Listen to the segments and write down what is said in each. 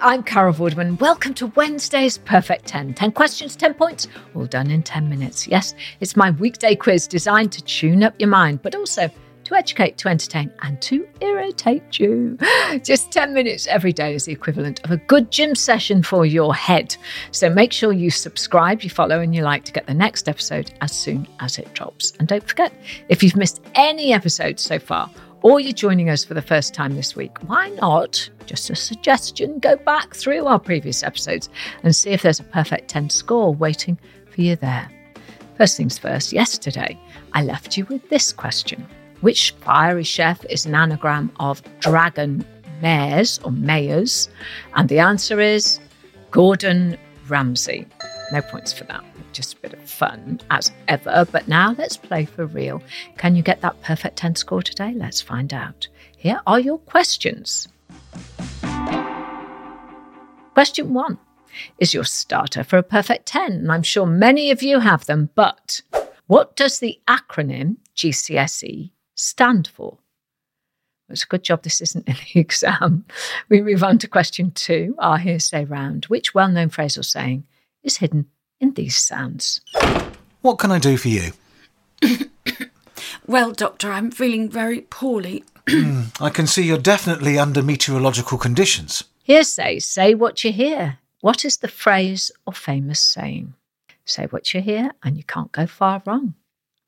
I'm Carol Vorderman. Welcome to Wednesday's Perfect 10. 10 questions, 10 points, all done in 10 minutes. Yes, it's my weekday quiz designed to tune up your mind, but also to educate, to entertain, and to irritate you. Just 10 minutes every day is the equivalent of a good gym session for your head. So make sure you subscribe, you follow, and you like to get the next episode as soon as it drops. And don't forget, if you've missed any episodes so far, or you're joining us for the first time this week, why not, just a suggestion, go back through our previous episodes and see if there's a perfect 10 score waiting for you there. First things first, yesterday I left you with this question Which fiery chef is an anagram of dragon mayors or mayors? And the answer is Gordon Ramsay. No points for that just a bit of fun as ever. But now let's play for real. Can you get that perfect 10 score today? Let's find out. Here are your questions. Question one is your starter for a perfect 10. And I'm sure many of you have them, but what does the acronym GCSE stand for? It's a good job this isn't in the exam. We move on to question two, our hearsay round. Which well known phrase or saying is hidden in these sounds. What can I do for you? well, Doctor, I'm feeling very poorly. I can see you're definitely under meteorological conditions. Hearsay, say what you hear. What is the phrase or famous saying? Say what you hear, and you can't go far wrong.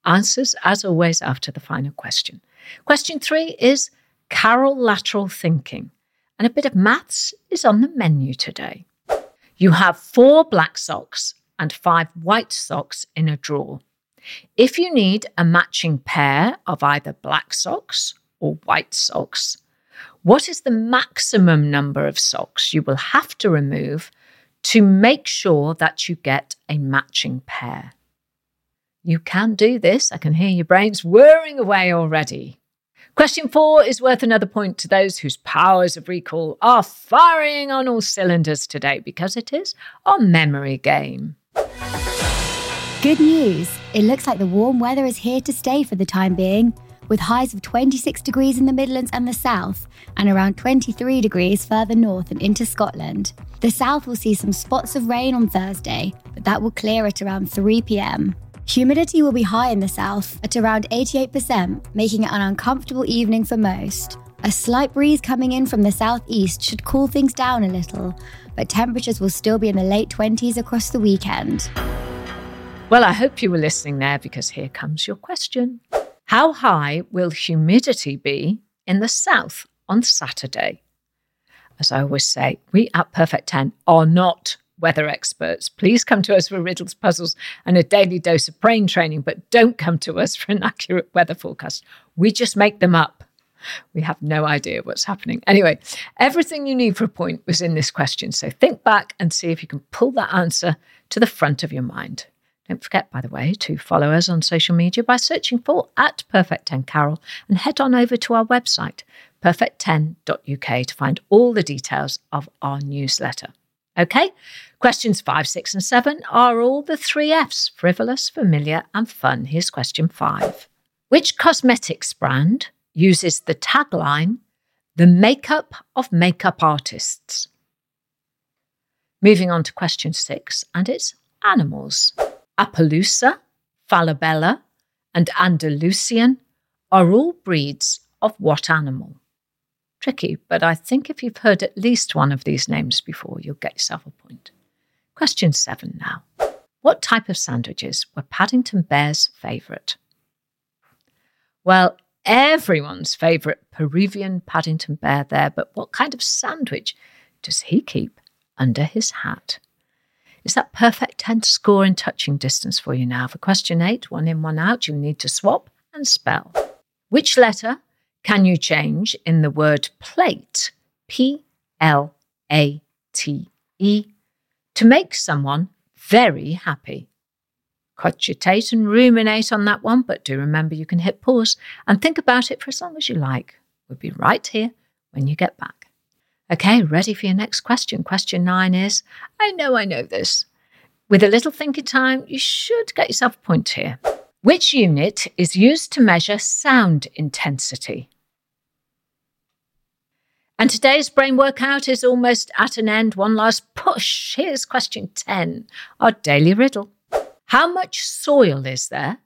Answers, as always, after the final question. Question three is Carol lateral thinking, and a bit of maths is on the menu today. You have four black socks and five white socks in a drawer. If you need a matching pair of either black socks or white socks, what is the maximum number of socks you will have to remove to make sure that you get a matching pair? You can do this. I can hear your brains whirring away already. Question four is worth another point to those whose powers of recall are firing on all cylinders today because it is a memory game. Good news! It looks like the warm weather is here to stay for the time being, with highs of 26 degrees in the Midlands and the South, and around 23 degrees further north and into Scotland. The South will see some spots of rain on Thursday, but that will clear at around 3 pm. Humidity will be high in the south at around 88%, making it an uncomfortable evening for most. A slight breeze coming in from the southeast should cool things down a little, but temperatures will still be in the late 20s across the weekend. Well, I hope you were listening there because here comes your question. How high will humidity be in the south on Saturday? As I always say, we at Perfect 10 are not weather experts. Please come to us for riddles, puzzles, and a daily dose of brain training, but don't come to us for an accurate weather forecast. We just make them up. We have no idea what's happening. Anyway, everything you need for a point was in this question. So think back and see if you can pull that answer to the front of your mind. Don't forget, by the way, to follow us on social media by searching for at Perfect 10 Carol and head on over to our website, perfect10.uk, to find all the details of our newsletter. Okay, questions five, six, and seven are all the three F's frivolous, familiar, and fun. Here's question five Which cosmetics brand uses the tagline, the makeup of makeup artists? Moving on to question six, and it's animals. Appaloosa, Falabella, and Andalusian are all breeds of what animal? Tricky, but I think if you've heard at least one of these names before, you'll get yourself a point. Question seven now. What type of sandwiches were Paddington Bear's favourite? Well, everyone's favourite Peruvian Paddington Bear there, but what kind of sandwich does he keep under his hat? Is that perfect 10 score in touching distance for you now? For question eight, one in, one out, you need to swap and spell. Which letter can you change in the word plate? P L A T E to make someone very happy. Cogitate and ruminate on that one, but do remember you can hit pause and think about it for as long as you like. We'll be right here when you get back. Okay, ready for your next question. Question nine is I know I know this. With a little thinking time, you should get yourself a point here. Which unit is used to measure sound intensity? And today's brain workout is almost at an end. One last push. Here's question 10, our daily riddle. How much soil is there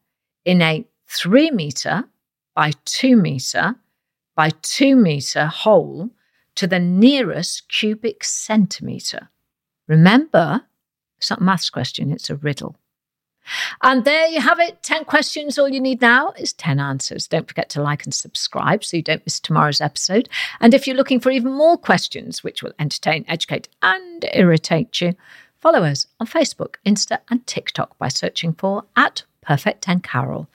in a three meter by two meter by two meter hole to the nearest cubic centimetre? Remember, it's not a maths question, it's a riddle. And there you have it 10 questions. All you need now is 10 answers. Don't forget to like and subscribe so you don't miss tomorrow's episode. And if you're looking for even more questions which will entertain, educate, and irritate you, follow us on Facebook, Insta, and TikTok by searching for at Perfect 10 Carol.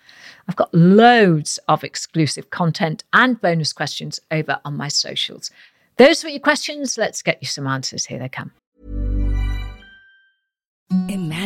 I've got loads of exclusive content and bonus questions over on my socials. Those were your questions. Let's get you some answers. Here they come. Imagine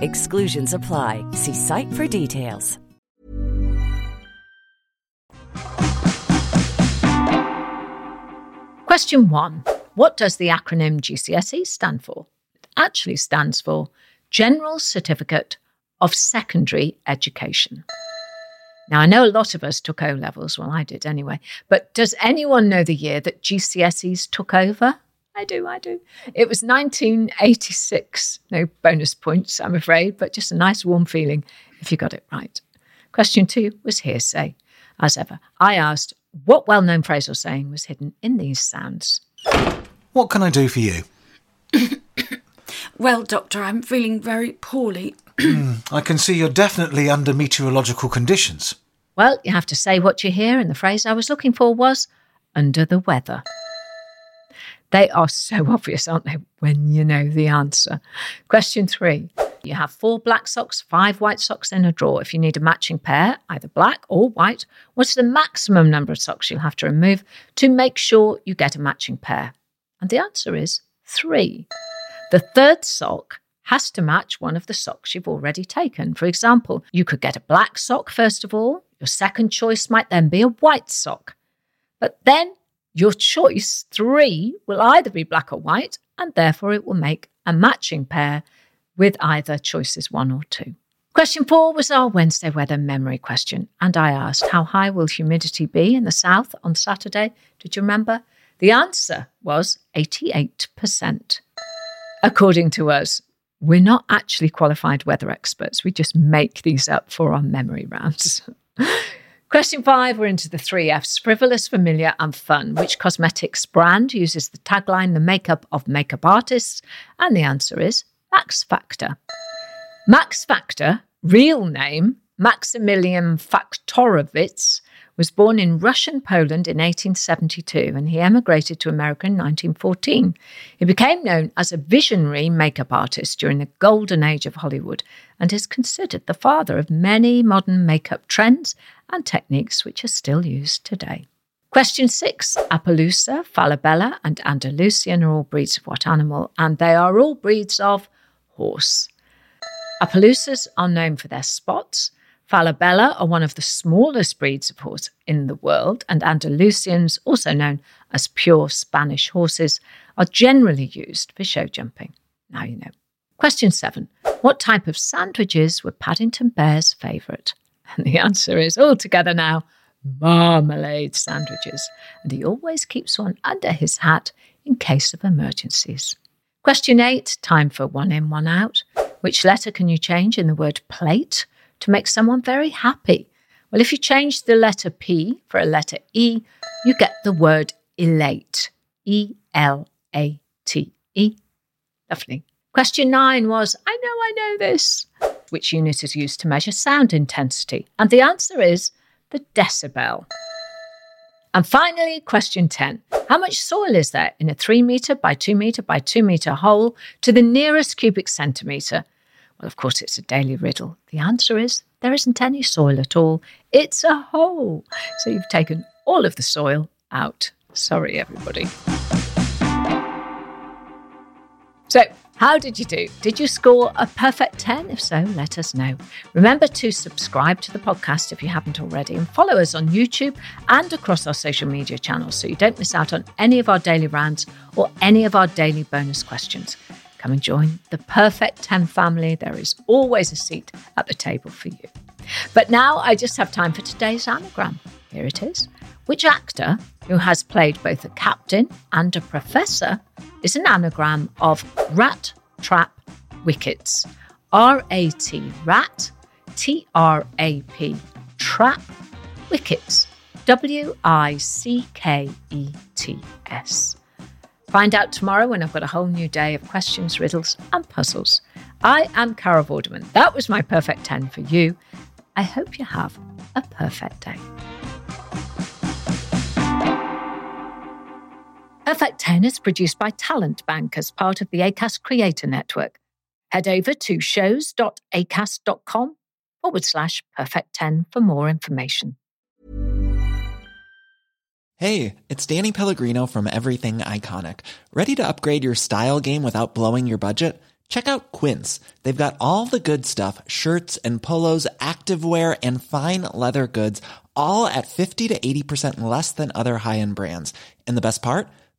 Exclusions apply. See site for details. Question one What does the acronym GCSE stand for? It actually stands for General Certificate of Secondary Education. Now, I know a lot of us took O levels, well, I did anyway, but does anyone know the year that GCSEs took over? I do, I do. It was 1986. No bonus points, I'm afraid, but just a nice warm feeling if you got it right. Question two was hearsay. As ever, I asked what well known phrase or saying was hidden in these sounds. What can I do for you? Well, Doctor, I'm feeling very poorly. I can see you're definitely under meteorological conditions. Well, you have to say what you hear, and the phrase I was looking for was under the weather. They are so obvious, aren't they, when you know the answer? Question three. You have four black socks, five white socks in a drawer. If you need a matching pair, either black or white, what's the maximum number of socks you'll have to remove to make sure you get a matching pair? And the answer is three. The third sock has to match one of the socks you've already taken. For example, you could get a black sock first of all. Your second choice might then be a white sock. But then your choice three will either be black or white, and therefore it will make a matching pair with either choices one or two. Question four was our Wednesday weather memory question, and I asked, How high will humidity be in the south on Saturday? Did you remember? The answer was 88%. According to us, we're not actually qualified weather experts. We just make these up for our memory rounds. Question five, we're into the three F's frivolous, familiar, and fun. Which cosmetics brand uses the tagline, the makeup of makeup artists? And the answer is Max Factor. Max Factor, real name Maximilian Faktorowicz, was born in Russian Poland in 1872 and he emigrated to America in 1914. He became known as a visionary makeup artist during the golden age of Hollywood and is considered the father of many modern makeup trends and techniques which are still used today. Question six Appaloosa, Falabella, and Andalusian are all breeds of what animal? And they are all breeds of horse. Appaloosas are known for their spots. Falabella are one of the smallest breeds of horse in the world, and Andalusians, also known as pure Spanish horses, are generally used for show jumping. Now you know. Question seven What type of sandwiches were Paddington Bear's favourite? And the answer is all together now marmalade sandwiches. And he always keeps one under his hat in case of emergencies. Question eight time for one in, one out. Which letter can you change in the word plate? to make someone very happy? Well, if you change the letter P for a letter E, you get the word elate. E L A T E. Lovely. Question nine was I know I know this. Which unit is used to measure sound intensity? And the answer is the decibel. And finally, question 10 How much soil is there in a 3 metre by 2 metre by 2 metre hole to the nearest cubic centimetre? Well, of course, it's a daily riddle. The answer is there isn't any soil at all. It's a hole. So you've taken all of the soil out. Sorry, everybody. So, how did you do? Did you score a perfect 10? If so, let us know. Remember to subscribe to the podcast if you haven't already and follow us on YouTube and across our social media channels so you don't miss out on any of our daily rounds or any of our daily bonus questions. Come and join the Perfect 10 family. There is always a seat at the table for you. But now I just have time for today's anagram. Here it is. Which actor who has played both a captain and a professor is an anagram of rat, trap, wickets? R A T, rat, T R A P, trap, wickets. W I C K E T S. Find out tomorrow when I've got a whole new day of questions, riddles, and puzzles. I am Carol Vorderman. That was my perfect 10 for you. I hope you have a perfect day. Perfect 10 is produced by Talent Bank as part of the ACAST Creator Network. Head over to shows.acast.com forward slash perfect 10 for more information. Hey, it's Danny Pellegrino from Everything Iconic. Ready to upgrade your style game without blowing your budget? Check out Quince. They've got all the good stuff shirts and polos, activewear, and fine leather goods, all at 50 to 80% less than other high end brands. And the best part?